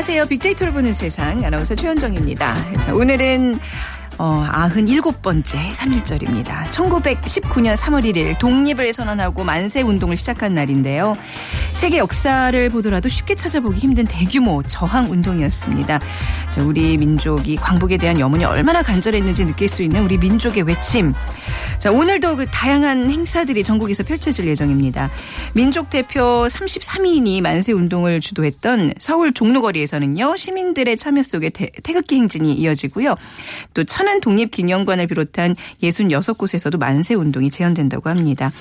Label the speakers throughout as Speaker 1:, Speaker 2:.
Speaker 1: 안녕하세요. 빅데이터를 보는 세상 아나운서 최현정입니다. 자, 오늘은 어, 97번째 3일절입니다. 1919년 3월 1일 독립을 선언하고 만세 운동을 시작한 날인데요. 세계 역사를 보더라도 쉽게 찾아보기 힘든 대규모 저항 운동이었습니다. 자, 우리 민족이 광복에 대한 염원이 얼마나 간절했는지 느낄 수 있는 우리 민족의 외침. 자, 오늘도 그 다양한 행사들이 전국에서 펼쳐질 예정입니다. 민족 대표 33인이 만세 운동을 주도했던 서울 종로거리에서는요, 시민들의 참여 속에 태, 태극기 행진이 이어지고요. 또 천안 독립기념관을 비롯한 66곳에서도 만세 운동이 재현된다고 합니다.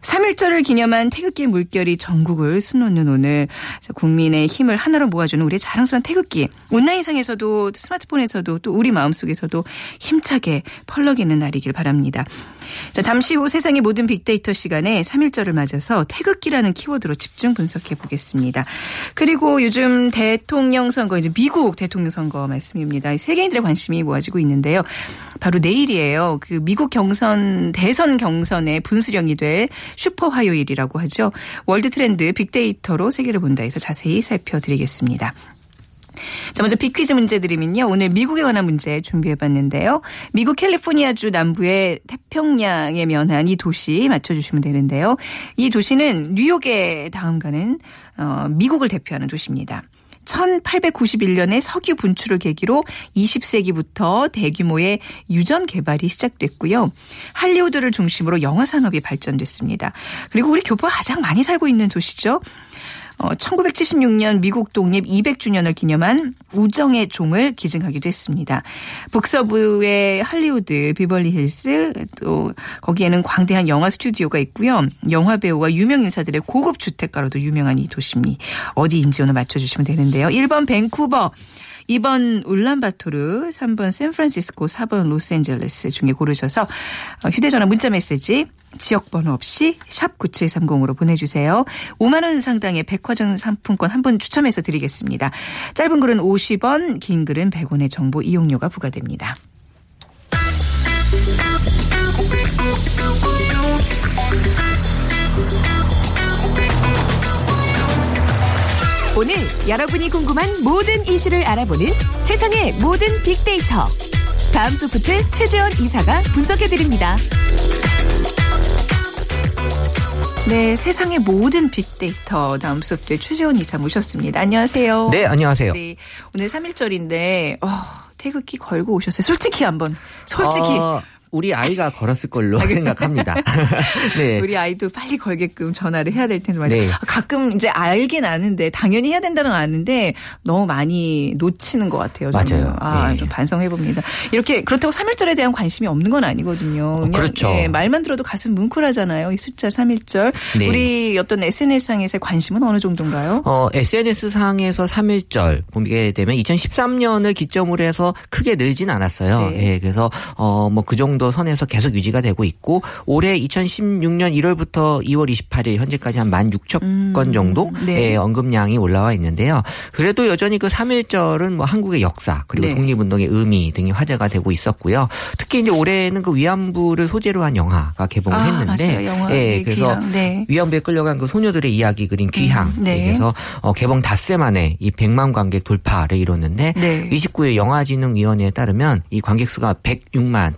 Speaker 1: 3.1절을 기념한 태극기 물결이 전국을 수놓는 오늘 국민의 힘을 하나로 모아주는 우리의 자랑스러운 태극기 온라인상에서도 스마트폰에서도 또 우리 마음속에서도 힘차게 펄럭이는 날이길 바랍니다. 자, 잠시 후 세상의 모든 빅데이터 시간에 3.1절을 맞아서 태극기라는 키워드로 집중 분석해 보겠습니다. 그리고 요즘 대통령 선거, 이제 미국 대통령 선거 말씀입니다. 세계인들의 관심이 모아지고 있는데요. 바로 내일이에요. 그 미국 경선, 대선 경선의 분수령이 될 슈퍼 화요일이라고 하죠. 월드 트렌드 빅데이터로 세계를 본다에서 자세히 살펴드리겠습니다. 자, 먼저 빅퀴즈 문제 드리면요. 오늘 미국에 관한 문제 준비해봤는데요. 미국 캘리포니아주 남부의 태평양에 면한 이 도시 맞춰주시면 되는데요. 이 도시는 뉴욕에 다음 가는 어, 미국을 대표하는 도시입니다. 1891년에 석유 분출을 계기로 20세기부터 대규모의 유전 개발이 시작됐고요. 할리우드를 중심으로 영화 산업이 발전됐습니다. 그리고 우리 교포가 가장 많이 살고 있는 도시죠. 어, 1976년 미국 독립 200주년을 기념한 우정의 종을 기증하기도 했습니다. 북서부의 할리우드, 비벌리 힐스, 또 거기에는 광대한 영화 스튜디오가 있고요. 영화 배우와 유명 인사들의 고급 주택가로도 유명한 이 도심이 어디인지 오늘 맞춰주시면 되는데요. 1번 밴쿠버, 2번 울란바토르, 3번 샌프란시스코, 4번 로스앤젤레스 중에 고르셔서 어, 휴대전화 문자메시지 지역번호 없이 샵 9730으로 보내주세요. 5만 원 상당의 백화점 상품권 한번 추첨해서 드리겠습니다. 짧은 글은 50원, 긴 글은 100원의 정보 이용료가 부과됩니다.
Speaker 2: 오늘 여러분이 궁금한 모든 이슈를 알아보는 세상의 모든 빅데이터. 다음 소프트 최재원 이사가 분석해드립니다.
Speaker 1: 네, 세상의 모든 빅데이터 다음 소프트의 최재원 이사 모셨습니다. 안녕하세요.
Speaker 3: 네, 안녕하세요.
Speaker 1: 네, 오늘 3일절인데 어, 태극기 걸고 오셨어요. 솔직히 한번 솔직히
Speaker 3: 어, 우리 아이가 걸었을 걸로 생각합니다. 네.
Speaker 1: 우리 아이도 빨리 걸게끔 전화를 해야 될 텐데.
Speaker 3: 네.
Speaker 1: 가끔 이제 알긴 아는데 당연히 해야 된다는 건 아는데 너무 많이 놓치는 것 같아요. 저는.
Speaker 3: 맞아요.
Speaker 1: 아,
Speaker 3: 네.
Speaker 1: 좀 반성해 봅니다. 이렇게 그렇다고 3일절에 대한 관심이 없는 건 아니거든요. 그냥,
Speaker 3: 그렇죠.
Speaker 1: 예, 말만 들어도 가슴 뭉클하잖아요. 이 숫자 3일절.
Speaker 3: 네.
Speaker 1: 우리 어떤 SNS상에서의 관심은 어느 정도인가요?
Speaker 3: 어, SNS 상에서 3일절 보게 되면 2013년을 기점으로 해서 크게 늘진 않았어요.
Speaker 1: 네.
Speaker 3: 예, 그래서 어, 뭐 그 정도 선에서 계속 유지가 되고 있고 올해 2016년 1월부터 2월 28일 현재까지 한 16,000건
Speaker 1: 음,
Speaker 3: 정도
Speaker 1: 네.
Speaker 3: 의 언급량이 올라와 있는데요. 그래도 여전히 그 3일절은 뭐 한국의 역사 그리고
Speaker 1: 네.
Speaker 3: 독립운동의 의미 등이 화제가 되고 있었고요. 특히 이제 올해는 그 위안부를 소재로 한 영화가 개봉을
Speaker 1: 아,
Speaker 3: 했는데.
Speaker 1: 영화.
Speaker 3: 예,
Speaker 1: 네,
Speaker 3: 그래서.
Speaker 1: 네.
Speaker 3: 위안부에 끌려간 그 소녀들의 이야기 그린 귀향.
Speaker 1: 음, 네.
Speaker 3: 그래서 어, 개봉 닷새 만에 이 100만 관객 돌파를 이뤘는데
Speaker 1: 네.
Speaker 3: 29일 영화진흥위원회에 따르면 이 관객 수가 106만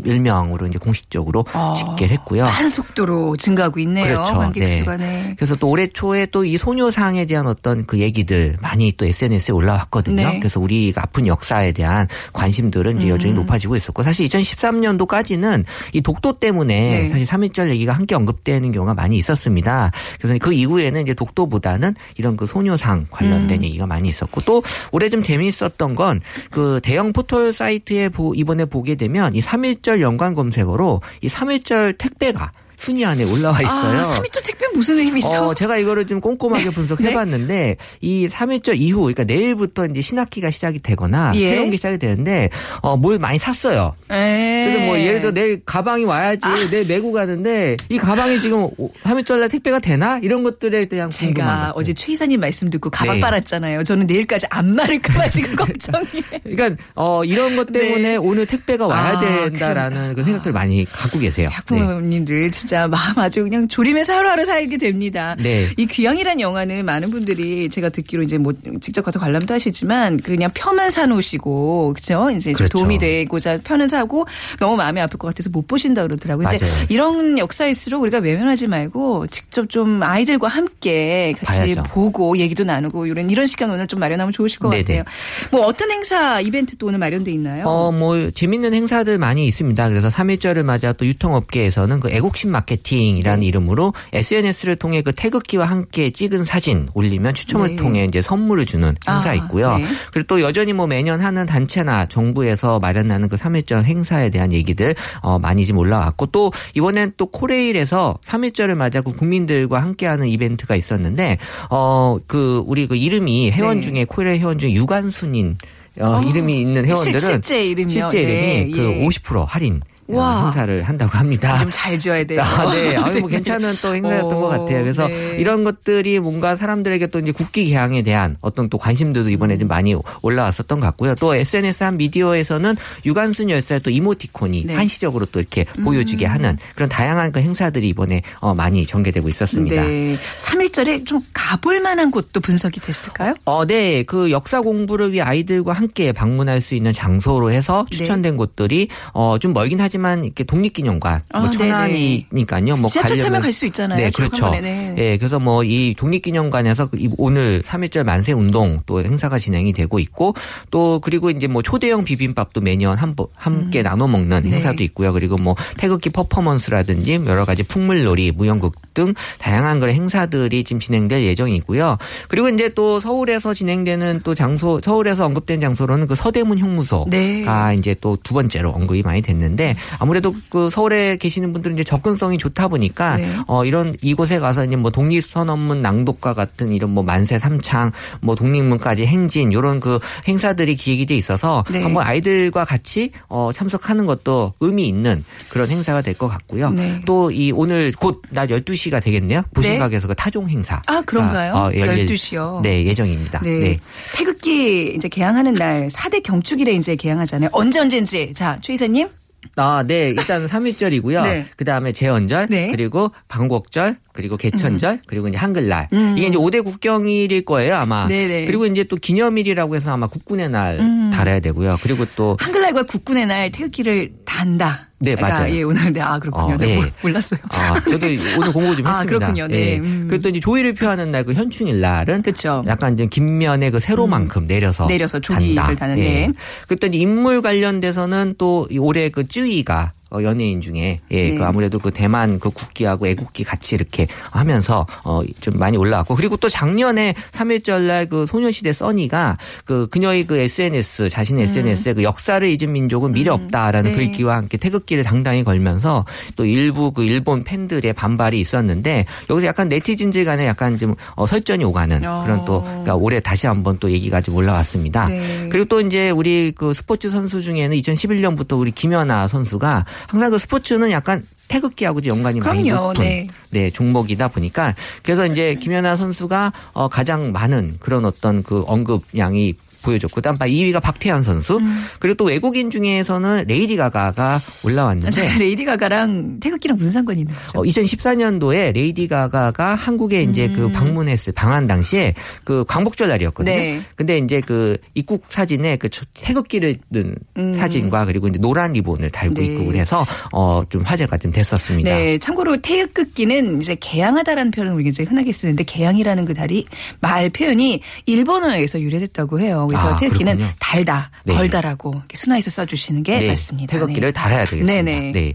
Speaker 3: 81명으로 이제 공식적으로
Speaker 1: 어,
Speaker 3: 집계를 했고요.
Speaker 1: 빠른 속도로 증가하고 있네요.
Speaker 3: 그렇죠.
Speaker 1: 관객
Speaker 3: 네.
Speaker 1: 수가 네.
Speaker 3: 그래서 또 올해 초에 또 이 소녀상에 대한 어떤 그 얘기들 많이 또 SNS에 올라왔거든요.
Speaker 1: 네.
Speaker 3: 그래서 우리가 아픈 역사에 대한 관심들은 이제 여전히
Speaker 1: 음.
Speaker 3: 높아지고 있었고 사실 2013년도까지는 이 독도 때문에
Speaker 1: 네.
Speaker 3: 사실 3.1절 얘기가 함께 언급되는 경우가 많이 있었습니다. 그래서 그 이후에는 이제 독도보다는 이런 그 소녀상 관련된
Speaker 1: 음.
Speaker 3: 얘기가 많이 있었고 또 올해 좀 재미있었던 건 그 대형 포털 사이트에 보- 이번에 보게 되면 이3.1 절 연관 검색어로 이 3.1절 택배가 순위 안에 올라와 있어요.
Speaker 1: 아, 3.1절 택배 무슨 의미죠?
Speaker 3: 어, 제가 이거를 좀 꼼꼼하게 분석해봤는데 이 3일절 이후, 그러니까 내일부터 이제 신학기가 시작이 되거나
Speaker 1: 예.
Speaker 3: 새로운 게 시작이 되는데 어, 뭘 많이 샀어요.
Speaker 1: 에.
Speaker 3: 그래서 뭐 예를 들어 내일 가방이 와야지
Speaker 1: 아.
Speaker 3: 내일 메고 가는데 이 가방이 지금 3일절날 택배가 되나 이런 것들에 대한
Speaker 1: 제가
Speaker 3: 것들.
Speaker 1: 어제 최 이사님 말씀 듣고 가방
Speaker 3: 네.
Speaker 1: 빨았잖아요. 저는 내일까지 안 마를까봐 지금 걱정이에요.
Speaker 3: 그러니까 어, 이런 것 때문에
Speaker 1: 네.
Speaker 3: 오늘 택배가 와야
Speaker 1: 아,
Speaker 3: 된다라는 그런 생각들 많이 갖고 계세요. 네.
Speaker 1: 학부모님들 진짜 마음 아주 그냥 조림해서 하루하루 살게 됩니다.
Speaker 3: 네.
Speaker 1: 이 귀향이란 영화는 많은 분들이 제가 듣기로 이제 뭐 직접 가서 관람도 하시지만 그냥 표만 사놓으시고 그죠? 이제 좀
Speaker 3: 그렇죠.
Speaker 1: 도움이 되고자 표는 사고 너무 마음이 아플 것 같아서 못 보신다 그러더라고요. 근데
Speaker 3: 맞아요.
Speaker 1: 이런 역사일수록 우리가 외면하지 말고 직접 좀 아이들과 함께 같이
Speaker 3: 봐야죠.
Speaker 1: 보고 얘기도 나누고 이런 이런 시간 오늘 좀 마련하면 좋으실 것
Speaker 3: 네네.
Speaker 1: 같아요. 뭐 어떤 행사 이벤트 또 오늘 마련돼 있나요?
Speaker 3: 어, 뭐, 재밌는 행사들 많이 있습니다. 그래서 3.1절을 맞아 또 유통업계에서는 그 애국심 마케팅이라는
Speaker 1: 네.
Speaker 3: 이름으로 SNS를 통해 그 태극기와 함께 찍은 사진 올리면 추첨을
Speaker 1: 네.
Speaker 3: 통해 이제 선물을 주는 행사
Speaker 1: 아,
Speaker 3: 있고요.
Speaker 1: 네.
Speaker 3: 그리고 또 여전히 뭐 매년 하는 단체나 정부에서 마련하는 그 3.1절 행사에 대한 얘기들 어, 많이 좀 올라왔고 또 이번엔 또 코레일에서 3.1절을 맞아 그 국민들과 함께하는 이벤트가 있었는데 어, 그 우리 그 이름이 회원
Speaker 1: 네.
Speaker 3: 중에 코레일 회원 중에 유관순인 어, 이름이 있는 회원들은
Speaker 1: 실- 실제 이름이요?
Speaker 3: 실제 이름이
Speaker 1: 네,
Speaker 3: 그
Speaker 1: 예.
Speaker 3: 50% 할인 어,
Speaker 1: 와.
Speaker 3: 행사를 한다고 합니다.
Speaker 1: 좀 잘 지어야 돼요.
Speaker 3: 아, 네. 아유, 뭐 괜찮은 또 행사였던
Speaker 1: 어,
Speaker 3: 것 같아요. 그래서
Speaker 1: 네.
Speaker 3: 이런 것들이 뭔가 사람들에게 또 이제 국기 개항에 대한 어떤 또 관심들도 이번에 좀 많이 올라왔었던 것 같고요. 또 SNS 한 미디어에서는 유관순 열사의 또 이모티콘이
Speaker 1: 네.
Speaker 3: 한시적으로 또 이렇게 보여지게 하는 그런 다양한 그 행사들이 이번에 어, 많이 전개되고 있었습니다.
Speaker 1: 네. 3일절에 좀 가볼 만한 곳도 분석이 됐을까요?
Speaker 3: 어, 네. 그 역사 공부를 위해 아이들과 함께 방문할 수 있는 장소로 해서
Speaker 1: 네.
Speaker 3: 추천된 곳들이 어, 좀 멀긴 하지만 이렇게 독립기념관,
Speaker 1: 아,
Speaker 3: 뭐. 천안이니까요. 뭐
Speaker 1: 지하철 타면
Speaker 3: 가려면
Speaker 1: 갈 수 있잖아요.
Speaker 3: 네,
Speaker 1: 쭉
Speaker 3: 그렇죠.
Speaker 1: 한 번에, 네.
Speaker 3: 예, 그래서 뭐 이 독립기념관에서 그 이- 오늘 3.1절 만세 운동 또 행사가 진행이 되고 있고 또 그리고 이제 뭐 초대형 비빔밥도 매년 한번 함께 나눠 먹는
Speaker 1: 네.
Speaker 3: 행사도 있고요. 그리고 뭐 태극기 퍼포먼스라든지 여러 가지 풍물놀이, 무용극 등 다양한 그런 행사들이 지금 진행될 예정이고요. 그리고 이제 또 서울에서 진행되는 또 장소, 서울에서 언급된 장소로는 그 서대문 형무소가
Speaker 1: 네.
Speaker 3: 이제 또 두 번째로 언급이 많이 됐는데 아무래도 그 서울에 계시는 분들은 이제 접근성이 좋다 보니까
Speaker 1: 네.
Speaker 3: 어 이런 이곳에 가서 이제 뭐 독립선언문 낭독과 같은 이런 뭐 만세 삼창 뭐 독립문까지 행진 이런 그 행사들이 기획이 돼 있어서
Speaker 1: 네.
Speaker 3: 한번 아이들과 같이 어 참석하는 것도 의미 있는 그런 행사가 될 것 같고요.
Speaker 1: 네.
Speaker 3: 또이 오늘 곧 낮 12시가 되겠네요. 부신각에서 그 타종 행사.
Speaker 1: 아, 그런가요?
Speaker 3: 어, 열릴-
Speaker 1: 12시요?
Speaker 3: 네, 예정입니다.
Speaker 1: 네.
Speaker 3: 네.
Speaker 1: 태극기 이제 개항하는 날 4대 경축일에 이제 개항하잖아요. 언제 언제인지. 자, 최 이사님.
Speaker 3: 아, 네. 일단 3일절이고요.
Speaker 1: 네.
Speaker 3: 그 다음에 제헌절,
Speaker 1: 네.
Speaker 3: 그리고 방곡절, 그리고 개천절, 그리고 이제 한글날.
Speaker 1: 음.
Speaker 3: 이게 이제 5대 국경일일 거예요, 아마.
Speaker 1: 네네.
Speaker 3: 그리고 이제 또 기념일이라고 해서 아마 국군의 날
Speaker 1: 음.
Speaker 3: 달아야 되고요. 그리고 또
Speaker 1: 한글날과 국군의 날 태극기를 단다.
Speaker 3: 네, 맞아요.
Speaker 1: 예, 오늘 네, 아 그렇군요.
Speaker 3: 어,
Speaker 1: 네,
Speaker 3: 네.
Speaker 1: 몰- 몰랐어요.
Speaker 3: 아, 저도 오늘 공부 좀
Speaker 1: 아,
Speaker 3: 했습니다.
Speaker 1: 그렇군요. 네.
Speaker 3: 예.
Speaker 1: 음.
Speaker 3: 또 이제 조의를 표하는 날 그 현충일 날은
Speaker 1: 그렇죠.
Speaker 3: 약간 이제 김면의 그 세로만큼 내려서
Speaker 1: 내려서 조기를
Speaker 3: 단다.
Speaker 1: 다는,
Speaker 3: 예.
Speaker 1: 네.
Speaker 3: 그또 인물 관련돼서는 또이 올해 그 쯔위가 어, 연예인 중에 예,
Speaker 1: 네.
Speaker 3: 그 아무래도 그 대만 그 국기하고 애국기 같이 이렇게 하면서 어 좀 많이 올라왔고 그리고 또 작년에 3.1절 날 그 소녀시대 써니가 그 그녀의 그 SNS 자신의 SNS에 그 역사를 잊은 민족은 미래 없다라는
Speaker 1: 네.
Speaker 3: 글귀와 함께 태극기를 당당히 걸면서 또 일부 그 일본 팬들의 반발이 있었는데 여기서 약간 네티즌들 간에 약간 좀 어, 설전이 오가는
Speaker 1: 어.
Speaker 3: 그런 또 그러니까 올해 다시 한번 또 얘기가 좀 올라왔습니다.
Speaker 1: 네.
Speaker 3: 그리고 또 이제 우리 그 스포츠 선수 중에는 2011년부터 우리 김연아 선수가 항상 그 스포츠는 약간 태극기하고 좀 연관이 많이
Speaker 1: 그럼요.
Speaker 3: 높은
Speaker 1: 네.
Speaker 3: 네, 종목이다 보니까 그래서 이제 김연아 선수가 어 가장 많은 그런 어떤 그 언급량이 보여줬고 그다음 2위가 박태환 선수
Speaker 1: 음.
Speaker 3: 그리고 또 외국인 중에서는 레이디 가가가 올라왔는데
Speaker 1: 레이디 가가랑 태극기랑 무슨 상관이 있는 거죠?
Speaker 3: 어, 2014년도에 레이디 가가가 한국에 이제 그 방문했을 방한 당시에 그 광복절 날이었거든요.
Speaker 1: 음. 네.
Speaker 3: 근데 이제 그 입국 사진에 그 저- 태극기를 든
Speaker 1: 음.
Speaker 3: 사진과 그리고 이제 노란 리본을 달고
Speaker 1: 네.
Speaker 3: 입국을 해서 어 좀 화제가 좀 됐었습니다.
Speaker 1: 네, 참고로 태극기는 이제 개양하다라는 표현을 우리가 이제 흔하게 쓰는데 개양이라는 그 달이 말 표현이 일본어에서 유래됐다고 해요. 그래서
Speaker 3: 아,
Speaker 1: 태극기는
Speaker 3: 그렇군요.
Speaker 1: 달다,
Speaker 3: 네.
Speaker 1: 걸다라고 이렇게 순화해서 써주시는 게
Speaker 3: 네,
Speaker 1: 맞습니다.
Speaker 3: 태극기를
Speaker 1: 네.
Speaker 3: 달아야 되겠습니다.
Speaker 1: 네네.
Speaker 3: 네.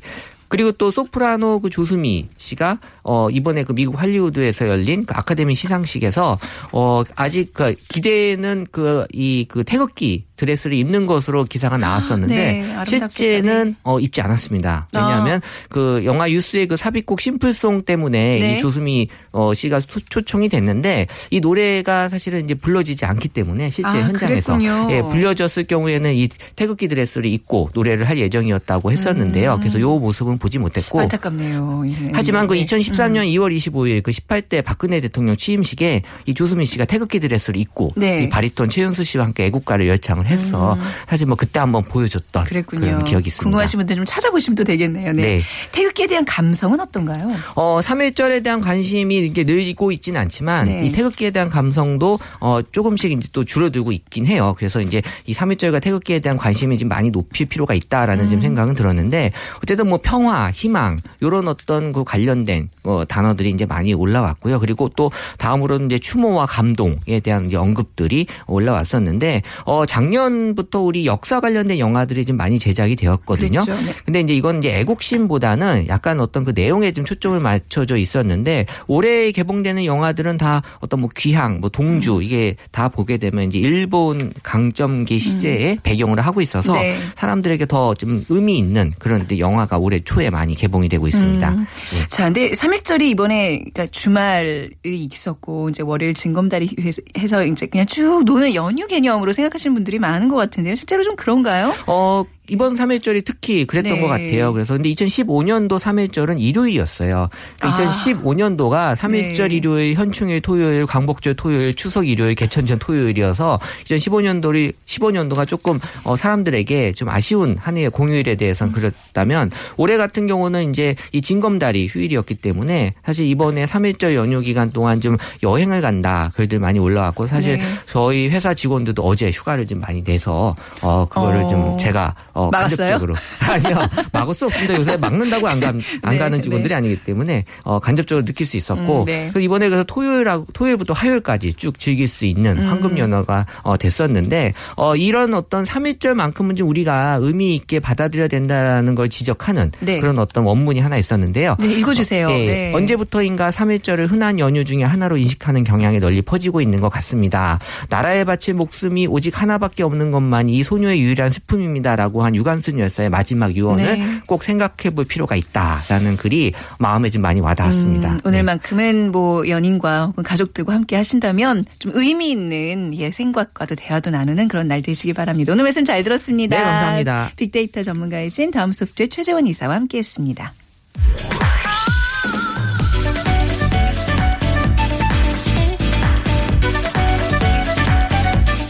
Speaker 3: 그리고 또 소프라노 그 조수미 씨가 어 이번에 그 미국 할리우드에서 열린 그 아카데미 시상식에서 어 아직 그 기대는 그 이그 태극기 드레스를 입는 것으로 기사가 나왔었는데
Speaker 1: 네.
Speaker 3: 실제는 어 입지 않았습니다. 왜냐하면 그 영화 유스의 그 삽입곡 심플송 때문에
Speaker 1: 네.
Speaker 3: 이 조수미 어 씨가 초- 초청이 됐는데 이 노래가 사실은 이제 불러지지 않기 때문에 실제
Speaker 1: 아,
Speaker 3: 현장에서. 예, 불려졌을 경우에는 이 태극기 드레스를 입고 노래를 할 예정이었다고 했었는데요.
Speaker 1: 음.
Speaker 3: 그래서 요 모습은 보지 못했고
Speaker 1: 안타깝네요. 예.
Speaker 3: 하지만 그
Speaker 1: 네.
Speaker 3: 2013년 2월 25일 그 18대 박근혜 대통령 취임식에 이 조수민 씨가 태극기 드레스를 입고
Speaker 1: 네. 음.
Speaker 3: 이 바리톤 최윤수 씨와 함께 애국가를 열창을 해서 사실 뭐 그때 한번 보여줬던
Speaker 1: 그랬군요.
Speaker 3: 그런 기억이 있습니다.
Speaker 1: 궁금하신 분들 좀 찾아보시면 또 되겠네요. 네.
Speaker 3: 네.
Speaker 1: 태극기에 대한 감성은 어떤가요?
Speaker 3: 어, 3.1절에 대한 관심이 이렇게 늘고 있지는 않지만
Speaker 1: 네.
Speaker 3: 이 태극기에 대한 감성도 어, 조금씩 이제 또 줄어들고 있긴 해요. 그래서 이제 이 3.1절과 태극기에 대한 관심이 좀 많이 높일 필요가 있다라는
Speaker 1: 음.
Speaker 3: 지금 생각은 들었는데 어쨌든 뭐 평화, 희망 요런 어떤 그 관련된 어, 단어들이 이제 많이 올라왔고요. 그리고 또 다음으로는 이제 추모와 감동에 대한 이제 언급들이 올라왔었는데 어, 작년 부터 우리 역사 관련된 영화들이 좀 많이 제작이 되었거든요.
Speaker 1: 그랬죠. 네.
Speaker 3: 근데 이제 이건 이제 애국심보다는 약간 어떤 그 내용에 좀 초점을 맞춰져 있었는데 올해 개봉되는 영화들은 다 어떤 뭐 귀향, 뭐 동주
Speaker 1: 음.
Speaker 3: 이게 다 보게 되면 이제 일본 강점기 시제에 배경으로 하고 있어서
Speaker 1: 음. 네.
Speaker 3: 사람들에게 더 좀 의미 있는 그런 영화가 올해 초에 많이 개봉이 되고 있습니다.
Speaker 1: 음.
Speaker 3: 네.
Speaker 1: 자, 근데 3일절이 이번에 그러니까 주말이 있었고 이제 월요일 징검다리 해서 이제 그냥 쭉 노는 연휴 개념으로 생각하시는 분들이 많은 것 같은데요. 실제로 좀 그런가요?
Speaker 3: 어, 이번 3.1절이 특히 그랬던
Speaker 1: 네.
Speaker 3: 것 같아요. 그래서 근데 2015년도 3.1절은 일요일이었어요.
Speaker 1: 아.
Speaker 3: 2015년도가 3.1절
Speaker 1: 네.
Speaker 3: 일요일, 현충일 토요일, 광복절 토요일, 추석 일요일, 개천절 토요일이어서 2015년도를 15년도가 조금 어, 사람들에게 좀 아쉬운 한 해의 공휴일에 대해서는 그렇다면 올해 같은 경우는 이제 이 징검다리 휴일이었기 때문에 사실 이번에 3.1절 연휴 기간 동안 좀 여행을 간다 글들 많이 올라왔고 사실
Speaker 1: 네.
Speaker 3: 저희 회사 직원들도 어제 휴가를 좀 많이 내서 어 그거를
Speaker 1: 어.
Speaker 3: 좀 제가 어
Speaker 1: 막았어요?
Speaker 3: 간접적으로 아니요 막을 수 없습니다 요새 막는다고 안, 가, 안
Speaker 1: 네,
Speaker 3: 가는 직원들이
Speaker 1: 네.
Speaker 3: 아니기 때문에 어 간접적으로 느낄 수 있었고
Speaker 1: 음, 네.
Speaker 3: 그래서 이번에 그래서 토요일하고 토요일부터 화요일까지 쭉 즐길 수 있는
Speaker 1: 음.
Speaker 3: 황금 연어가 어 됐었는데 어 이런 어떤 3.1절만큼은 좀 우리가 의미 있게 받아들여야 된다는 걸 지적하는
Speaker 1: 네.
Speaker 3: 그런 어떤 원문이 하나 있었는데요.
Speaker 1: 네, 읽어주세요.
Speaker 3: 예,
Speaker 1: 네.
Speaker 3: 언제부터인가 3.1절을 흔한 연휴 중에 하나로 인식하는 경향이 널리 퍼지고 있는 것 같습니다. 나라에 바칠 목숨이 오직 하나밖에 없는 것만이 이 소녀의 유일한 슬픔입니다라고 한 유관순 열사의 마지막 유언을
Speaker 1: 네.
Speaker 3: 꼭 생각해 볼 필요가 있다라는 글이 마음에 좀 많이 와닿았습니다.
Speaker 1: 음, 오늘만큼은 뭐 연인과 혹은 가족들과 함께 하신다면 좀 의미 있는 예, 생각과도 대화도 나누는 그런 날 되시기 바랍니다. 오늘 말씀 잘 들었습니다.
Speaker 3: 네, 감사합니다.
Speaker 1: 빅데이터 전문가이신 다음 소프트의 최재원 이사와 함께 했습니다.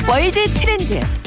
Speaker 1: 월드 트렌드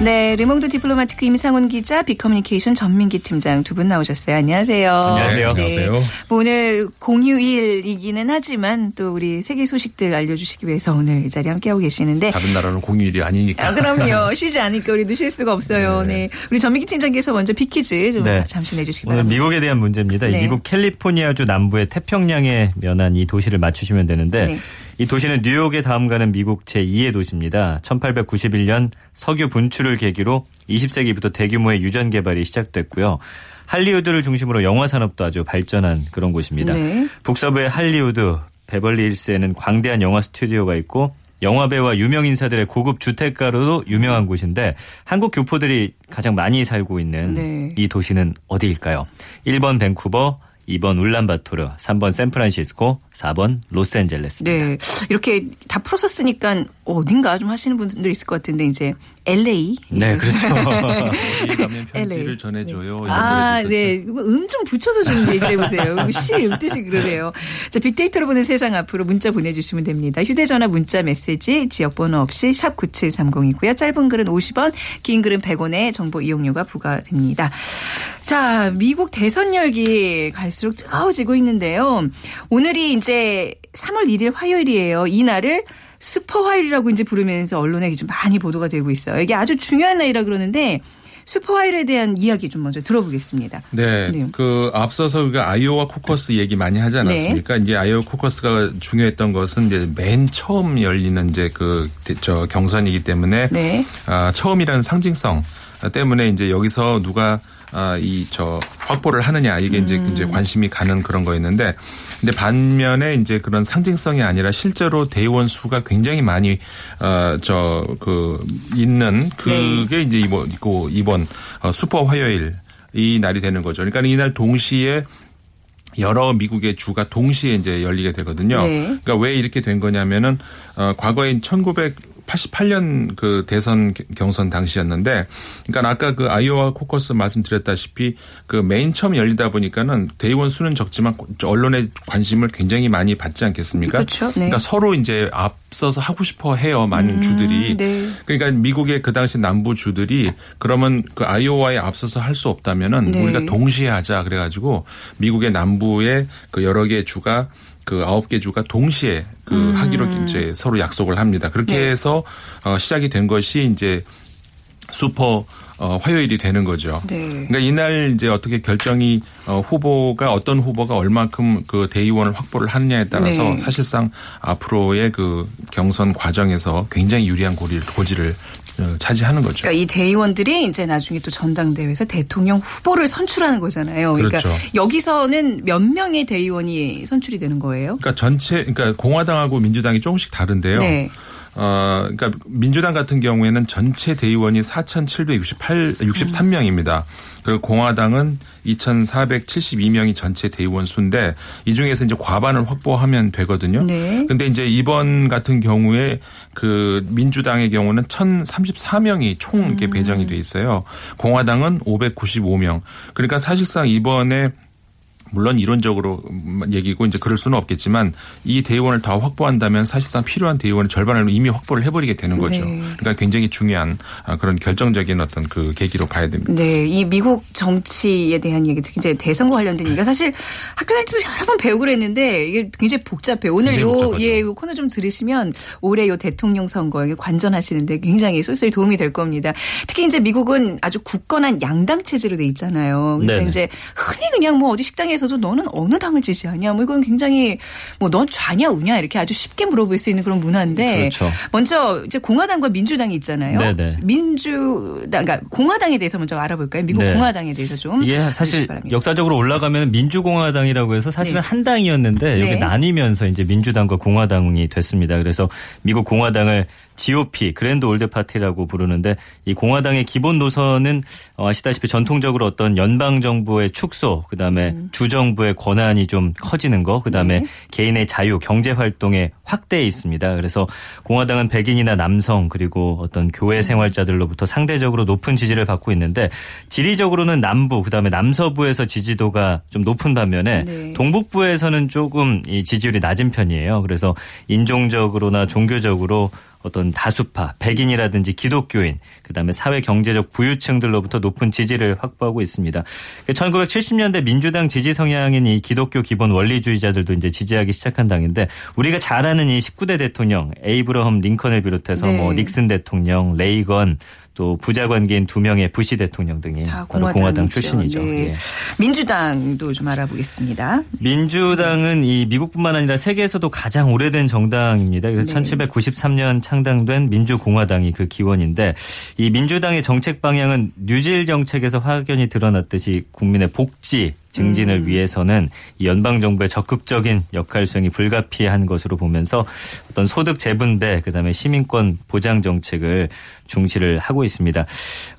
Speaker 1: 네, 르몽드 디플로마티크 임상훈 기자, 빅커뮤니케이션 전민기 팀장 두 분 나오셨어요. 안녕하세요.
Speaker 4: 안녕하세요. 안녕하세요.
Speaker 1: 뭐 오늘 공휴일이기는 하지만 또 우리 세계 소식들 알려주시기 위해서 오늘 이 자리에 함께하고 계시는데
Speaker 4: 다른 나라는 공휴일이 아니니까.
Speaker 1: 아, 그럼요. 쉬지 않으니까 우리도 쉴 수가 없어요. 네. 우리 전민기 팀장께서 먼저 빅퀴즈 좀
Speaker 5: 네.
Speaker 1: 잠시 내주시기 바랍니다.
Speaker 5: 미국에 대한 문제입니다. 이
Speaker 1: 네.
Speaker 5: 미국 캘리포니아주 남부의 태평양에 면한 이 도시를 맞추시면 되는데
Speaker 1: 네.
Speaker 5: 이 도시는 뉴욕에 다음 가는 미국 제2의 도시입니다. 1891년 석유 분출을 계기로 20세기부터 대규모의 유전 개발이 시작됐고요. 할리우드를 중심으로 영화 산업도 아주 발전한 그런 곳입니다.
Speaker 1: 네.
Speaker 5: 북서부의 할리우드 베벌리 힐스에는 광대한 영화 스튜디오가 있고 영화배우와 유명 인사들의 고급 주택가로도 유명한 곳인데 한국 교포들이 가장 많이 살고 있는
Speaker 1: 네.
Speaker 5: 이 도시는 어디일까요? 1번 밴쿠버, 2번 울란바토르, 3번 샌프란시스코, 4번 로스앤젤레스입니다.
Speaker 1: 네. 이렇게 다 풀었었으니까 어딘가 좀 하시는 분들 있을 것 같은데 이제 LA.
Speaker 5: 네, 그렇죠.
Speaker 4: 가면 편지를
Speaker 1: LA.
Speaker 4: 전해줘요.
Speaker 1: 아, 네.
Speaker 4: 있었죠.
Speaker 1: 음좀 붙여서 좀 얘기를 해보세요. 시 읽듯이 그러네요. 자, 빅데이터로 보는 세상 앞으로 문자 보내주시면 됩니다. 휴대전화 문자 메시지 지역번호 없이 샵 9730이고요. 짧은 글은 50원, 긴 글은 100원의 정보 이용료가 부과됩니다. 자, 미국 대선 열기 갈수록 뜨거워지고 있는데요. 오늘이 이제 3월 1일 화요일이에요. 이날을 슈퍼 화요일이라고 이제 부르면서 언론에 좀 많이 보도가 되고 있어요. 이게 아주 중요한 날이라 그러는데 슈퍼 화요일에 대한 이야기 좀 먼저 들어보겠습니다.
Speaker 4: 네,
Speaker 1: 네.
Speaker 4: 그 앞서서 우리가 아이오와 코커스 얘기 많이 하지 않았습니까? 이제 아이오와 코커스가 중요했던 것은 이제 맨 처음 열리는 이제 그 저 경선이기 때문에
Speaker 1: 네.
Speaker 4: 아, 처음이라는 상징성 때문에 이제 여기서 누가 아, 이 저 확보를 하느냐 이게 이제
Speaker 1: 음.
Speaker 4: 이제 관심이 가는 그런 거였는데 근데 반면에 이제 그런 상징성이 아니라 실제로 대의원 수가 굉장히 많이 어저 그 있는 그게
Speaker 1: 네.
Speaker 4: 이제 이번 있고 이번 어, 슈퍼 화요일 이 날이 되는 거죠. 그러니까 이날 동시에 여러 미국의 주가 동시에 이제 열리게 되거든요.
Speaker 1: 네.
Speaker 4: 그러니까 왜 이렇게 된 거냐면은 어 과거인 1988년 그 대선 겨- 경선 당시였는데 그러니까 아까 그 아이오와 코커스 말씀드렸다시피 그 메인 처음 열리다 보니까는 대의원 수는 적지만 언론의 관심을 굉장히 많이 받지 않겠습니까?
Speaker 1: 그렇죠. 네.
Speaker 4: 그러니까 서로 이제 앞서서 하고 싶어 해요. 많은 주들이.
Speaker 1: 네.
Speaker 4: 그러니까 미국의 그 당시 남부 주들이 그러면 그 아이오와에 앞서서 할 수 없다면은
Speaker 1: 네.
Speaker 4: 우리가 동시에 하자 그래가지고 미국의 남부의 그 여러 개 주가 그 아홉 개 주가 동시에 그 하기로 이제 서로 약속을 합니다. 그렇게
Speaker 1: 음. 네.
Speaker 4: 해서 어 시작이 된 것이 이제 슈퍼 어 화요일이 되는 거죠.
Speaker 1: 네.
Speaker 4: 그러니까 이날 이제 어떻게 결정이 어 후보가 어떤 후보가 얼만큼 그 대의원을 확보를 하느냐에 따라서
Speaker 1: 네.
Speaker 4: 사실상 앞으로의 그 경선 과정에서 굉장히 유리한 고리를 고지를 어, 차지하는 거죠.
Speaker 1: 그러니까 이 대의원들이 이제 나중에 또 전당대회에서 대통령 후보를 선출하는 거잖아요. 그러니까
Speaker 4: 그렇죠.
Speaker 1: 여기서는 몇 명의 대의원이 선출이 되는 거예요?
Speaker 4: 그러니까 전체 그러니까 공화당하고 민주당이 조금씩 다른데요.
Speaker 1: 네.
Speaker 4: 어, 그러니까 민주당 같은 경우에는 전체 대의원이 4,768 63명입니다. 그리고 공화당은 2,472명이 전체 대의원 수인데 이 중에서 이제 과반을 확보하면 되거든요.
Speaker 1: 네.
Speaker 4: 근데 이제 이번 같은 경우에 그 민주당의 경우는 1,034명이 총 이렇게
Speaker 1: 음.
Speaker 4: 배정이 돼 있어요. 공화당은 595명. 그러니까 사실상 이번에 물론 이론적으로 얘기고 이제 그럴 수는 없겠지만 이 대의원을 다 확보한다면 사실상 필요한 대의원의 절반을 이미 확보를 해버리게 되는 거죠.
Speaker 1: 네.
Speaker 4: 그러니까 굉장히 중요한 아, 그런 결정적인 어떤 그 계기로 봐야 됩니다.
Speaker 1: 네, 이 미국 정치에 대한 얘기, 특히 이제 대선과 관련된 얘기가 사실 학교 다닐 때 여러 번 배우고 그랬는데 이게 굉장히 복잡해 요. 오늘
Speaker 4: 굉장히
Speaker 1: 요,
Speaker 4: 복잡하죠.
Speaker 1: 예, 요 코너 좀 들으시면 올해 요 대통령 선거에 관전하시는데 굉장히 쏠쏠히 도움이 될 겁니다. 특히 이제 미국은 아주 굳건한 양당 체제로 돼 있잖아요. 그래서
Speaker 5: 네네.
Speaker 1: 이제 흔히 그냥 뭐 어디 식당에 서도 너는 어느 당을 지지하냐 뭐 이건 굉장히 뭐 넌 좌냐 우냐 이렇게 아주 쉽게 물어볼 수 있는 그런 문화인데
Speaker 5: 그렇죠.
Speaker 1: 먼저 이제 공화당과 민주당이 있잖아요.
Speaker 5: 네네.
Speaker 1: 민주당, 그러니까 공화당에 대해서 먼저 알아볼까요? 미국
Speaker 5: 네.
Speaker 1: 공화당에 대해서 좀. 알려주시기
Speaker 5: 사실. 역사적으로 올라가면 민주공화당이라고 해서 사실은
Speaker 1: 네.
Speaker 5: 한 당이었는데
Speaker 1: 네.
Speaker 5: 여기 나뉘면서 이제 민주당과 공화당이 됐습니다. 그래서 미국 공화당을 GOP Grand Old Party라고 부르는데 이 공화당의 기본 노선은 어, 아시다시피 전통적으로 어떤 연방 정부의 축소, 그다음에
Speaker 1: 음.
Speaker 5: 주 정부의 권한이 좀 커지는 거, 그다음에
Speaker 1: 네.
Speaker 5: 개인의 자유, 경제 활동의 확대에 있습니다. 그래서 공화당은 백인이나 남성 그리고 어떤
Speaker 1: 음.
Speaker 5: 교외 생활자들로부터 상대적으로 높은 지지를 받고 있는데 지리적으로는 남부 그다음에 남서부에서 지지도가 좀 높은 반면에
Speaker 1: 네.
Speaker 5: 동북부에서는 조금 이 지지율이 낮은 편이에요. 그래서 인종적으로나 종교적으로 어떤 다수파, 백인이라든지 기독교인, 그다음에 사회 경제적 부유층들로부터 높은 지지를 확보하고 있습니다. 1970년대 민주당 지지 성향인 이 기독교 기본 원리주의자들도 이제 지지하기 시작한 당인데 우리가 잘 아는 이 19대 대통령 에이브러함 링컨을 비롯해서
Speaker 1: 네.
Speaker 5: 뭐 닉슨 대통령, 레이건 또 부자 관계인 두 명의 부시 대통령 등이
Speaker 1: 다
Speaker 5: 바로 공화당
Speaker 1: 공화당이죠.
Speaker 5: 출신이죠.
Speaker 1: 네.
Speaker 5: 예.
Speaker 1: 민주당도 좀 알아보겠습니다.
Speaker 5: 민주당은 이 미국뿐만 아니라 세계에서도 가장 오래된 정당입니다. 그래서
Speaker 1: 네.
Speaker 5: 1793년 창당된 민주공화당이 그 기원인데 이 민주당의 정책 방향은 뉴질 정책에서 확연히 드러났듯이 국민의 복지 증진을 위해서는 이 연방 정부의 적극적인 역할 수행이 불가피한 것으로 보면서 어떤 소득 재분배 그다음에 시민권 보장 정책을 중시를 하고 있습니다.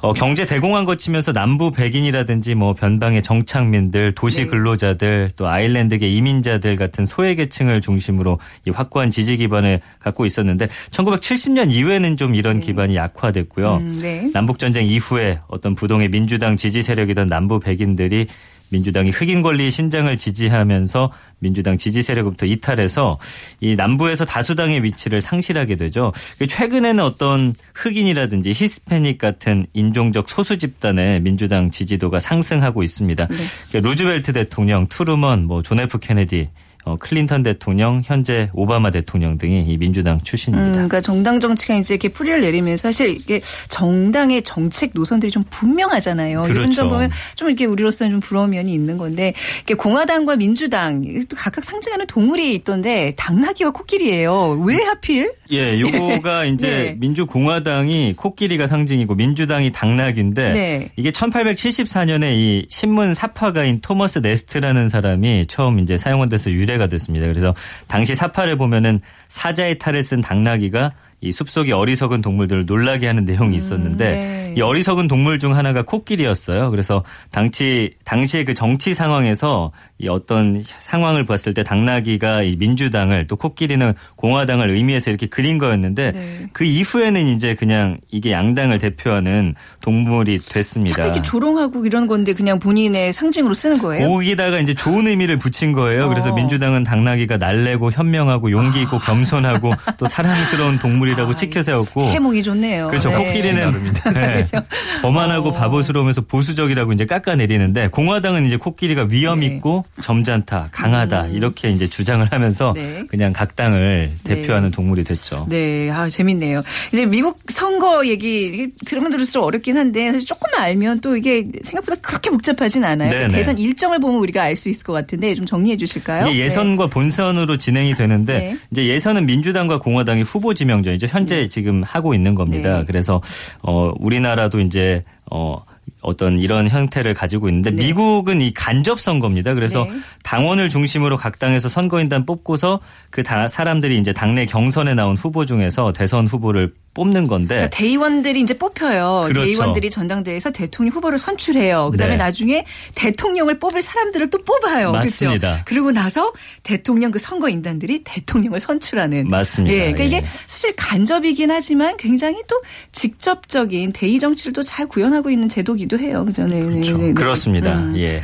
Speaker 5: 어, 경제 대공황 거치면서 남부 백인이라든지 뭐 변방의 정착민들, 도시 근로자들, 또 아일랜드계 이민자들 같은 소외 계층을 중심으로 이 확고한 지지 기반을 갖고 있었는데 1970년 이후에는 좀 이런 기반이 약화됐고요.
Speaker 1: 음, 네.
Speaker 5: 남북 전쟁 이후에 어떤 부동의 민주당 지지 세력이던 남부 백인들이 민주당이 흑인 권리 신장을 지지하면서 민주당 지지 세력부터 이탈해서 이 남부에서 다수당의 위치를 상실하게 되죠. 최근에는 어떤 흑인이라든지 히스패닉 같은 인종적 소수 집단의 민주당 지지도가 상승하고 있습니다. 그러니까 루즈벨트 대통령, 트루먼, 뭐 존 F 케네디 어, 클린턴 대통령, 현재 오바마 대통령 등이 이 민주당
Speaker 1: 음,
Speaker 5: 출신입니다.
Speaker 1: 그러니까 정당 정치가 이제 이렇게 뿌리를 내리면서 사실 이게 정당의 정책 노선들이 좀 분명하잖아요.
Speaker 5: 그렇죠.
Speaker 1: 이런 점 보면 좀 이렇게 우리로서는 좀 부러운 면이 있는 건데 이게 공화당과 민주당 또 각각 상징하는 동물이 있던데 당나귀와 코끼리예요. 왜 하필?
Speaker 5: 예, 요거가 이제
Speaker 1: 네.
Speaker 5: 민주공화당이 코끼리가 상징이고 민주당이 당나귀인데
Speaker 1: 네.
Speaker 5: 이게 1874년에 이 신문 삽화가인 토머스 네스트라는 사람이 처음 이제 사용한 데서 유래가 됐습니다. 그래서 당시 사파를 보면은 사자의 탈을 쓴 당나귀가 이 숲속의 어리석은 동물들을 놀라게 하는 내용이 있었는데
Speaker 1: 네.
Speaker 5: 이 어리석은 동물 중 하나가 코끼리였어요. 그래서 당시 당시의 그 정치 상황에서 이 어떤 상황을 봤을 때 당나귀가 이 민주당을 또 코끼리는 공화당을 의미해서 이렇게 그린 거였는데
Speaker 1: 네.
Speaker 5: 그 이후에는 이제 그냥 이게 양당을 대표하는 동물이 됐습니다.
Speaker 1: 이렇게 조롱하고 이런 건데 그냥 본인의 상징으로 쓰는 거예요?
Speaker 5: 거기다가 이제 좋은 의미를 붙인 거예요. 그래서
Speaker 1: 어.
Speaker 5: 민주당은 당나귀가 날래고 현명하고 용기 있고 겸손하고 또 사랑스러운 동물이 라고
Speaker 1: 아,
Speaker 5: 치켜 세웠고
Speaker 1: 해몽이 좋네요.
Speaker 5: 그렇죠.
Speaker 1: 네.
Speaker 5: 코끼리는 네. 거만하고
Speaker 1: 어.
Speaker 5: 바보스러우면서 보수적이라고 이제 깎아내리는데 공화당은 이제 코끼리가 위험
Speaker 1: 네.
Speaker 5: 있고 점잖다, 강하다 이렇게 이제 주장을 하면서
Speaker 1: 네.
Speaker 5: 그냥 각 당을
Speaker 1: 네.
Speaker 5: 대표하는 동물이 됐죠.
Speaker 1: 네, 아 재밌네요. 이제 미국 선거 얘기 들으면 들을수록 어렵긴 한데 사실 조금만 알면 또 이게 생각보다 그렇게 복잡하진 않아요.
Speaker 5: 네네.
Speaker 1: 대선 일정을 보면 우리가 알 수 있을 것 같은데 좀 정리해 주실까요?
Speaker 5: 예선과 본선으로 진행이 되는데
Speaker 1: 네.
Speaker 5: 이제 예선은 민주당과 공화당이 후보 지명전 현재 지금 하고 있는 겁니다.
Speaker 1: 네.
Speaker 5: 그래서 어 우리나라도 이제 어 어떤 이런 형태를 가지고 있는데
Speaker 1: 네.
Speaker 5: 미국은 이 간접 선거입니다. 그래서
Speaker 1: 네.
Speaker 5: 당원을 중심으로 각 당에서 선거인단 뽑고서 그다 사람들이 이제 당내 경선에 나온 후보 중에서 대선 후보를 뽑는 건데
Speaker 1: 그러니까 대의원들이 이제 뽑혀요.
Speaker 5: 그렇죠.
Speaker 1: 대의원들이 전당대회에서 대통령 후보를 선출해요. 그다음에
Speaker 5: 네.
Speaker 1: 나중에 대통령을 뽑을 사람들을 또 뽑아요.
Speaker 5: 맞습니다.
Speaker 1: 그렇죠? 그리고 나서 대통령 그 선거 인단들이 대통령을 선출하는.
Speaker 5: 맞습니다.
Speaker 1: 예, 그러니까
Speaker 5: 예.
Speaker 1: 이게 사실 간접이긴 하지만 굉장히 또 직접적인 대의 정치를 또 잘 구현하고 있는 제도기도 해요. 그죠? 네, 네, 네, 네.
Speaker 5: 그렇습니다.
Speaker 1: 음.
Speaker 5: 예.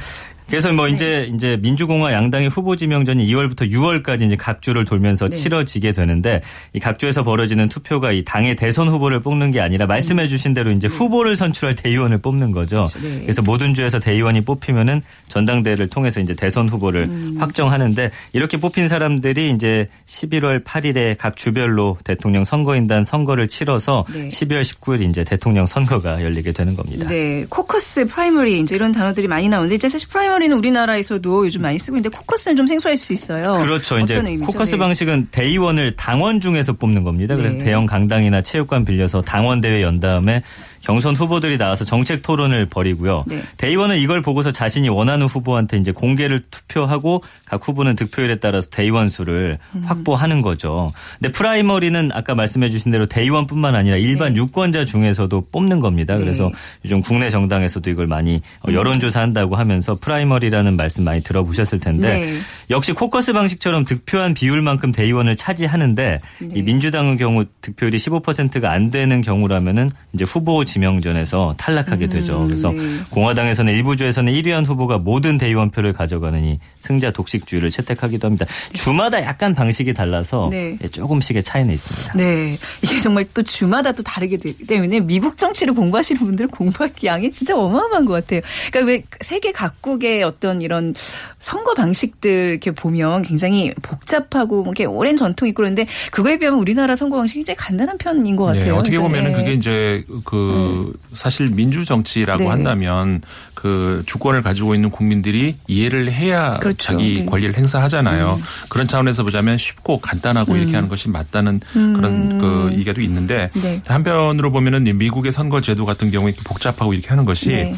Speaker 5: 그래서 뭐 이제 이제 민주공화 양당의 후보 지명전이 2월부터 6월까지 이제 각 주를 돌면서
Speaker 1: 네.
Speaker 5: 치러지게 되는데 이 각 주에서 벌어지는 투표가 이 당의 대선 후보를 뽑는 게 아니라 말씀해 주신 대로 이제 후보를 선출할 대의원을 뽑는 거죠.
Speaker 1: 네.
Speaker 5: 그래서 모든 주에서 대의원이 뽑히면은 전당대회를 통해서 이제 대선 후보를
Speaker 1: 음.
Speaker 5: 확정하는데 이렇게 뽑힌 사람들이 이제 11월 8일에 각 주별로 대통령 선거인단 선거를 치러서
Speaker 1: 네.
Speaker 5: 12월 19일 이제 대통령 선거가 열리게 되는 겁니다.
Speaker 1: 네, 코커스, 프라이머리 이제 이런 단어들이 많이 나오는데 이제 사실 프라이머리는 우리나라에서도 요즘 많이 쓰고 있는데 코커스는 좀 생소할 수 있어요.
Speaker 5: 그렇죠. 이제
Speaker 1: 의미죠?
Speaker 5: 코커스
Speaker 1: 네.
Speaker 5: 방식은 대의원을 당원 중에서 뽑는 겁니다. 그래서
Speaker 1: 네.
Speaker 5: 대형 강당이나 체육관 빌려서 당원 대회 연 다음에 경선 후보들이 나와서 정책 토론을 벌이고요.
Speaker 1: 네.
Speaker 5: 대의원은 이걸 보고서 자신이 원하는 후보한테 이제 공개로 투표하고 각 후보는 득표율에 따라서 대의원 수를
Speaker 1: 음.
Speaker 5: 확보하는 거죠. 근데 프라이머리는 아까 말씀해 주신 대로 대의원뿐만 아니라 일반
Speaker 1: 네.
Speaker 5: 유권자 중에서도 뽑는 겁니다. 그래서 요즘 국내 정당에서도 이걸 많이 어,
Speaker 1: 음.
Speaker 5: 여론조사 한다고 하면서 프라이머리라는 말씀 많이 들어보셨을 텐데
Speaker 1: 네.
Speaker 5: 역시 코커스 방식처럼 득표한 비율만큼 대의원을 차지하는데
Speaker 1: 네.
Speaker 5: 이 민주당의 경우 득표율이 15%가 안 되는 경우라면은 이제 후보 지명전에서 탈락하게 되죠. 그래서
Speaker 1: 네.
Speaker 5: 공화당에서는 일부 주에서는 1위한 후보가 모든 대의원표를 가져가는 이 승자 독식주의를 채택하기도 합니다. 주마다 약간 방식이 달라서
Speaker 1: 네.
Speaker 5: 예, 조금씩의 차이는 있습니다.
Speaker 1: 네. 이게 정말 또 주마다 또 다르게 되기 때문에 미국 정치를 공부하시는 분들은 공부할 양이 진짜 어마어마한 것 같아요. 그러니까 왜 세계 각국의 어떤 이런 선거 방식들 이렇게 보면 굉장히 복잡하고 뭐 이렇게 오랜 전통이 있고 그런데 그거에 비하면 우리나라 선거 방식이 굉장히 간단한 편인 것
Speaker 4: 네,
Speaker 1: 같아요.
Speaker 4: 어떻게
Speaker 1: 그래서,
Speaker 4: 보면은
Speaker 1: 네.
Speaker 4: 그게 이제 그 사실 민주 정치라고
Speaker 1: 네.
Speaker 4: 한다면 그 주권을 가지고 있는 국민들이 이해를 해야
Speaker 1: 그렇죠.
Speaker 4: 자기
Speaker 1: 네.
Speaker 4: 권리를 행사하잖아요. 그런 차원에서 보자면 쉽고 간단하고 이렇게 하는 것이 맞다는 그런 그 이게도 있는데
Speaker 1: 네.
Speaker 4: 한편으로 보면은 이 미국의 선거 제도 같은 경우에 복잡하고 이렇게 하는 것이
Speaker 1: 네.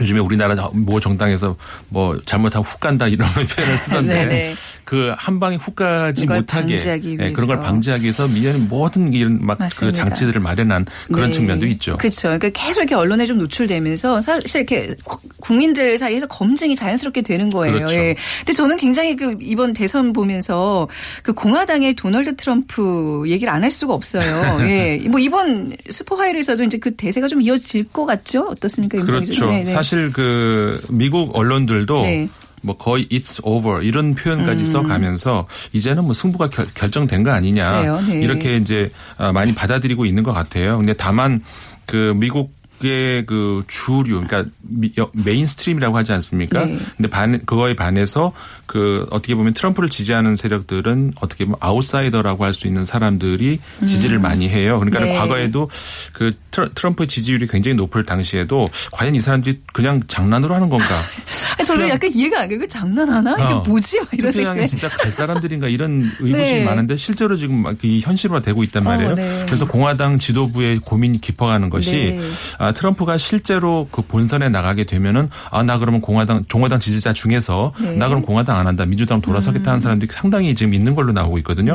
Speaker 4: 요즘에 우리나라 모 정당에서 뭐 잘못하면 훅 간다 이런 표현을 쓰던데
Speaker 1: 네네.
Speaker 4: 그 한 방에 훅 가지
Speaker 1: 그걸
Speaker 4: 못하게
Speaker 1: 방지하기
Speaker 4: 예, 그런 걸. 방지하기 위해서 미연 모든 이런 막 그. 장치들을 마련한 그런
Speaker 1: 네.
Speaker 4: 측면도 있죠.
Speaker 1: 그렇죠. 그러니까 계속 이렇게 언론에 좀 노출되면서 사실 이렇게 구- 국민들 사이에서 검증이 자연스럽게 되는 거예요.
Speaker 4: 그렇죠.
Speaker 1: 예. 근데 저는 굉장히 그 이번 대선 보면서 그 공화당의 도널드 트럼프 얘기를 안 할 수가 없어요. 예. 뭐 이번 슈퍼화일에서도 이제 그 대세가 좀 이어질 것 같죠? 어떻습니까?
Speaker 4: 그렇죠.
Speaker 1: 네, 네.
Speaker 4: 사실 그 미국 언론들도
Speaker 1: 네.
Speaker 4: 뭐 거의 it's over 이런 표현까지 써가면서 이제는 뭐 승부가 결, 결정된 거 아니냐
Speaker 1: 음. 네.
Speaker 4: 이렇게 이제 아, 많이 받아들이고 있는 것 같아요. 근데 다만 그 미국 의 그 주류, 그러니까 mainstream이라고 하지 않습니까?
Speaker 1: 네.
Speaker 4: 근데 반 그거에 반해서 그 어떻게 보면 트럼프를 지지하는 세력들은 어떻게 보면 아웃사이더라고 할 수 있는 사람들이 지지를 많이 해요. 그러니까
Speaker 1: 네.
Speaker 4: 과거에도 그 트럼프 지지율이 굉장히 높을 당시에도 과연 이 사람들이 그냥 장난으로 하는 건가?
Speaker 1: 저는 약간 이해가 안 가요. 장난하나? 이게
Speaker 4: 어.
Speaker 1: 뭐지? 막 이런 생각.
Speaker 4: 진짜 갈 사람들인가 이런 의구심이
Speaker 1: 네.
Speaker 4: 많은데 실제로 지금 막이 현실화되고 있단 말이에요.
Speaker 1: 어, 네.
Speaker 4: 그래서 공화당 지도부의 고민이 깊어가는 것이
Speaker 1: 네.
Speaker 4: 아, 트럼프가 실제로 그 본선에 나가게 되면은 아 나 그러면 공화당 공화당 지지자 중에서
Speaker 1: 네. 음.
Speaker 4: 나 그럼 공화당 안 한다 민주당 돌아서겠다 하는 사람들이 상당히 지금 있는 걸로 나오고 있거든요.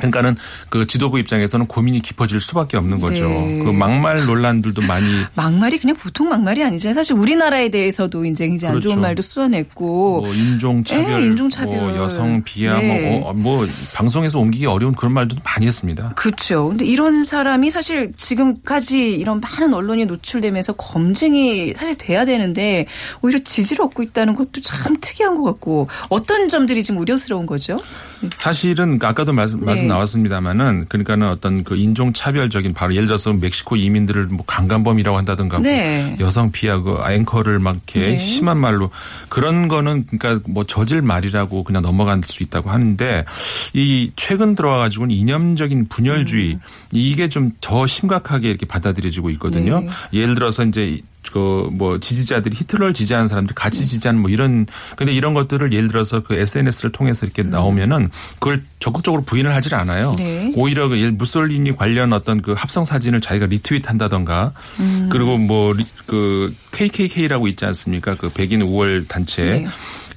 Speaker 1: 네.
Speaker 4: 그러니까는 그 지도부 입장에서는 고민이 깊어질 수밖에 없는 거죠.
Speaker 1: 네.
Speaker 4: 그 막말 논란들도 많이
Speaker 1: 막말이 그냥 보통 막말이 아니잖아요. 사실 우리나라에 대해서도 이제 굉장히 안 좋은
Speaker 4: 그렇죠.
Speaker 1: 말도 쏟아냈고.
Speaker 4: 뭐 인종 차별,
Speaker 1: 예, 인종 차별.
Speaker 4: 뭐 여성 비하,
Speaker 1: 네.
Speaker 4: 뭐, 어, 뭐 방송에서 옮기기 어려운 그런 말도 많이 했습니다.
Speaker 1: 그렇죠. 근데 이런 사람이 사실 지금까지 이런 많은 언론이 노출되면서 검증이 사실 돼야 되는데 오히려 지지를 얻고 있다는 것도 참 특이한 것 같고 어떤 점들이 지금 우려스러운 거죠?
Speaker 4: 사실은 아까도 말씀,
Speaker 1: 네.
Speaker 4: 말씀 나왔습니다마는 그러니까는 어떤 그 인종 차별적인 바로 예를 들어서 멕시코 이민들을 뭐 강간범이라고 한다든가 뭐
Speaker 1: 네.
Speaker 4: 여성 비하 그 앵커를 막 이렇게
Speaker 1: 네.
Speaker 4: 심한 말로 그런 거는 그러니까 뭐 저질 말이라고 그냥 넘어갈 수 있다고 하는데 이 최근 들어와 가지고는 이념적인 분열주의
Speaker 1: 음.
Speaker 4: 이게 좀 더 심각하게 이렇게 받아들여지고 있거든요.
Speaker 1: 네.
Speaker 4: 예를 들어서 이제 그 뭐 지지자들이 히틀러를 지지하는 사람들 같이 지지하는 뭐 이런 근데 이런 것들을 예를 들어서 그 SNS를 통해서 이렇게 나오면은 그걸 적극적으로 부인을 하질 않아요.
Speaker 1: 음. 네.
Speaker 4: 오히려 그 무솔리니 관련 어떤 그 합성 사진을 자기가 리트윗한다던가
Speaker 1: 음.
Speaker 4: 그리고 뭐 그 KKK라고 있지 않습니까? 그 백인 우월 단체.
Speaker 1: 네.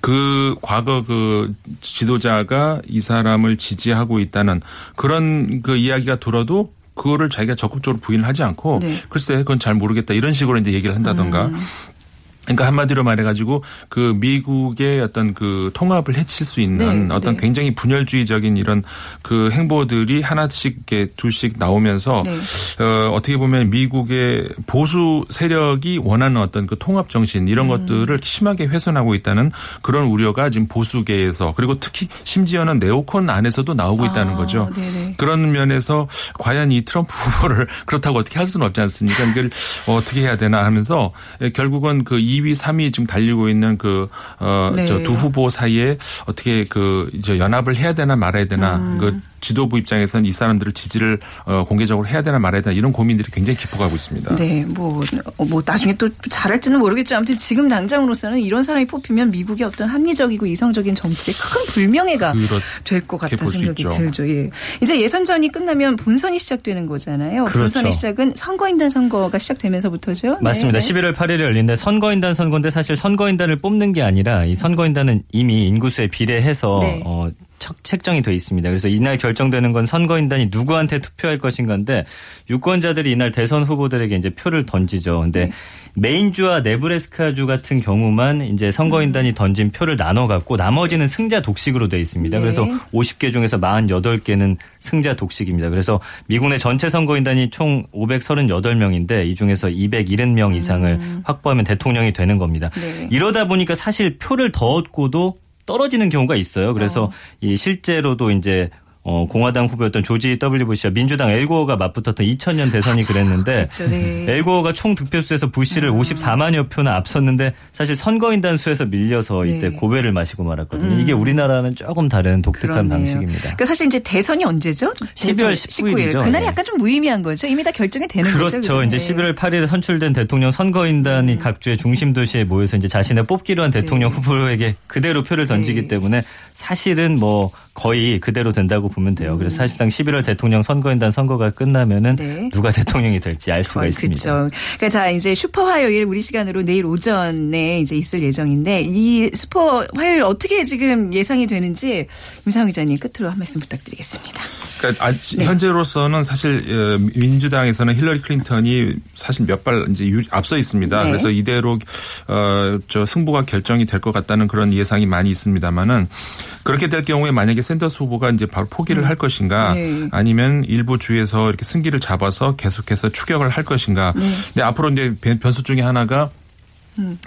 Speaker 4: 그 과거 그 지도자가 이 사람을 지지하고 있다는 그런 그 이야기가 들어도 그거를 자기가 적극적으로 부인을 하지 않고
Speaker 1: 네.
Speaker 4: 글쎄 그건 잘 모르겠다 이런 식으로 이제 얘기를 한다던가
Speaker 1: 음.
Speaker 4: 그러니까 한마디로 말해가지고 그 미국의 어떤 그 통합을 해칠 수 있는
Speaker 1: 네,
Speaker 4: 어떤
Speaker 1: 네.
Speaker 4: 굉장히 분열주의적인 이런 그 행보들이 하나씩 이렇게 둘씩 나오면서
Speaker 1: 네.
Speaker 4: 어, 어떻게 보면 미국의 보수 세력이 원하는 어떤 그 통합 정신 이런
Speaker 1: 음.
Speaker 4: 것들을 심하게 훼손하고 있다는 그런 우려가 지금 보수계에서 그리고 특히 심지어는 네오콘 안에서도 나오고 있다는
Speaker 1: 아,
Speaker 4: 거죠.
Speaker 1: 네네.
Speaker 4: 그런 면에서 과연 이 트럼프 후보를 그렇다고 어떻게 할 수는 없지 않습니까? 이걸 어떻게 해야 되나 하면서 결국은 그 2위, 3위 지금 달리고 있는 그, 어,
Speaker 1: 네.
Speaker 4: 저두 후보 사이에 어떻게 그, 이제 연합을 해야 되나 말아야 되나
Speaker 1: 음.
Speaker 4: 그 지도부 입장에서는 이 사람들을 지지를 어, 공개적으로 해야 되나 말아야 되나 이런 고민들이 굉장히 깊어가고 있습니다.
Speaker 1: 네, 뭐, 어, 뭐, 나중에 또 잘할지는 모르겠죠. 아무튼 지금 당장으로서는 이런 사람이 뽑히면 미국의 어떤 합리적이고 이성적인 정치에 큰 불명예가 될 것 같다는 생각이. 들죠. 예. 이제 예선전이 끝나면 본선이 시작되는 거잖아요.
Speaker 5: 그렇죠.
Speaker 1: 본선의 시작은 선거인단 선거가 시작되면서부터죠.
Speaker 5: 맞습니다.
Speaker 1: 네.
Speaker 5: 11월 8일에 열리는데 선거인단 선거인데 사실 선거인단을 뽑는 게 아니라 이 선거인단은 이미 인구수에 비례해서
Speaker 1: 네.
Speaker 5: 어, 척- 책정이 돼 있습니다. 그래서 이날 결정되는 건 선거인단이 누구한테 투표할 것인가인데 유권자들이 이날 대선 후보들에게 이제 표를 던지죠. 근데
Speaker 1: 네.
Speaker 5: 메인주와 네브래스카주 같은 경우만 이제 선거인단이 던진 표를 나눠 갖고 나머지는 승자 독식으로 돼 있습니다.
Speaker 1: 네.
Speaker 5: 그래서 50개 중에서 48개는 승자 독식입니다. 그래서 내 전체 선거인단이 총 538명인데 이 중에서 270명 이상을 확보하면 대통령이 되는 겁니다.
Speaker 1: 음. 네.
Speaker 5: 이러다 보니까 사실 표를 더 얻고도 떨어지는 경우가 있어요. 그래서
Speaker 1: 어.
Speaker 5: 이 실제로도 이제 어, 공화당 후보였던 조지 W 부시와 민주당 엘고어가 맞붙었던 2000년 대선이 그랬는데
Speaker 1: 그렇죠. 네.
Speaker 5: 엘고어가 총 득표수에서 부시를 54만여 표나 앞섰는데 사실 선거인단 수에서 밀려서 이때
Speaker 1: 네.
Speaker 5: 고배를 마시고 말았거든요. 이게 우리나라는 조금 다른 독특한
Speaker 1: 그러네요.
Speaker 5: 방식입니다.
Speaker 1: 그러니까 사실 이제 대선이 언제죠?
Speaker 5: 12월 19일 이죠.
Speaker 1: 그날이
Speaker 5: 네.
Speaker 1: 약간 좀 무의미한 거죠. 이미 다 결정이 되는
Speaker 5: 그렇죠.
Speaker 1: 거죠.
Speaker 5: 이제
Speaker 1: 그죠? 네.
Speaker 5: 11월 8일에 선출된 대통령 선거인단이
Speaker 1: 음.
Speaker 5: 각 주의 중심 도시에 모여서 이제 자신을 뽑기로 한 대통령 후보에게 그대로 표를 던지기
Speaker 1: 네.
Speaker 5: 때문에 사실은 뭐 거의 그대로 된다고 보면 돼요. 그래서 사실상 11월 대통령 선거인단 선거가 끝나면은
Speaker 1: 네.
Speaker 5: 누가 대통령이 될지 알 수가 있습니다.
Speaker 1: 그렇죠. 그러니까 자 이제 슈퍼 화요일 우리 시간으로 내일 오전에 이제 있을 예정인데 이 슈퍼 화요일 어떻게 지금 예상이 되는지 임상훈 기자님 끝으로 한 말씀 부탁드리겠습니다.
Speaker 4: 그러니까 아,
Speaker 1: 네.
Speaker 4: 현재로서는 사실 어, 민주당에서는 힐러리 클린턴이 사실 몇 발 이제 유- 앞서 있습니다.
Speaker 1: 네.
Speaker 4: 그래서 이대로 어저 승부가 결정이 될 것 같다는 그런 예상이 많이 있습니다만은 그렇게 될 경우에 만약에 샌더스 후보가 이제 바로 포기를 할 것인가
Speaker 1: 네.
Speaker 4: 아니면 일부 주에서 이렇게 승기를 잡아서 계속해서 추격을 할 것인가.
Speaker 1: 네.
Speaker 4: 근데 앞으로 이제 변- 변수 중에 하나가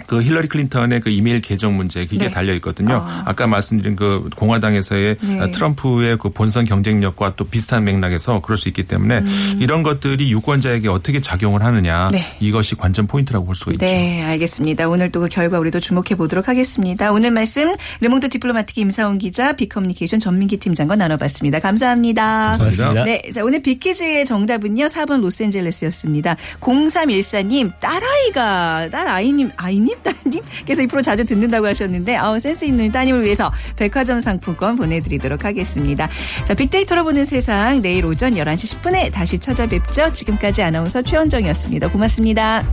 Speaker 4: 그 힐러리 클린턴의 그 이메일 계정 문제 그게
Speaker 1: 네.
Speaker 4: 달려 있거든요.
Speaker 1: 아.
Speaker 4: 아까 말씀드린 그 공화당에서의
Speaker 1: 네.
Speaker 4: 트럼프의 그 본선 경쟁력과 또 비슷한 맥락에서 그럴 수 있기 때문에 이런 것들이 유권자에게 어떻게 작용을 하느냐
Speaker 1: 음. 네.
Speaker 4: 이것이 관전 포인트라고 볼 수가 있죠.
Speaker 1: 네, 알겠습니다. 오늘 또 그 결과 우리도 주목해 보도록 하겠습니다. 오늘 말씀 르몽드 디플로마티크 임상훈 기자, 빅커뮤니케이션 전민기 팀장과 나눠봤습니다. 감사합니다.
Speaker 5: 고맙습니다.
Speaker 1: 네, 자 오늘 빅퀴즈의 정답은요. 4번 로스앤젤레스였습니다. 0314님 딸아이가 딸아이님 아이님 따님께서 이 프로 자주 듣는다고 하셨는데 아우 센스 있는 따님을 위해서 백화점 상품권 보내드리도록 하겠습니다. 자 빅데이터로 보는 세상 내일 오전 11시 10분에 다시 찾아뵙죠. 지금까지 아나운서 최현정이었습니다. 고맙습니다.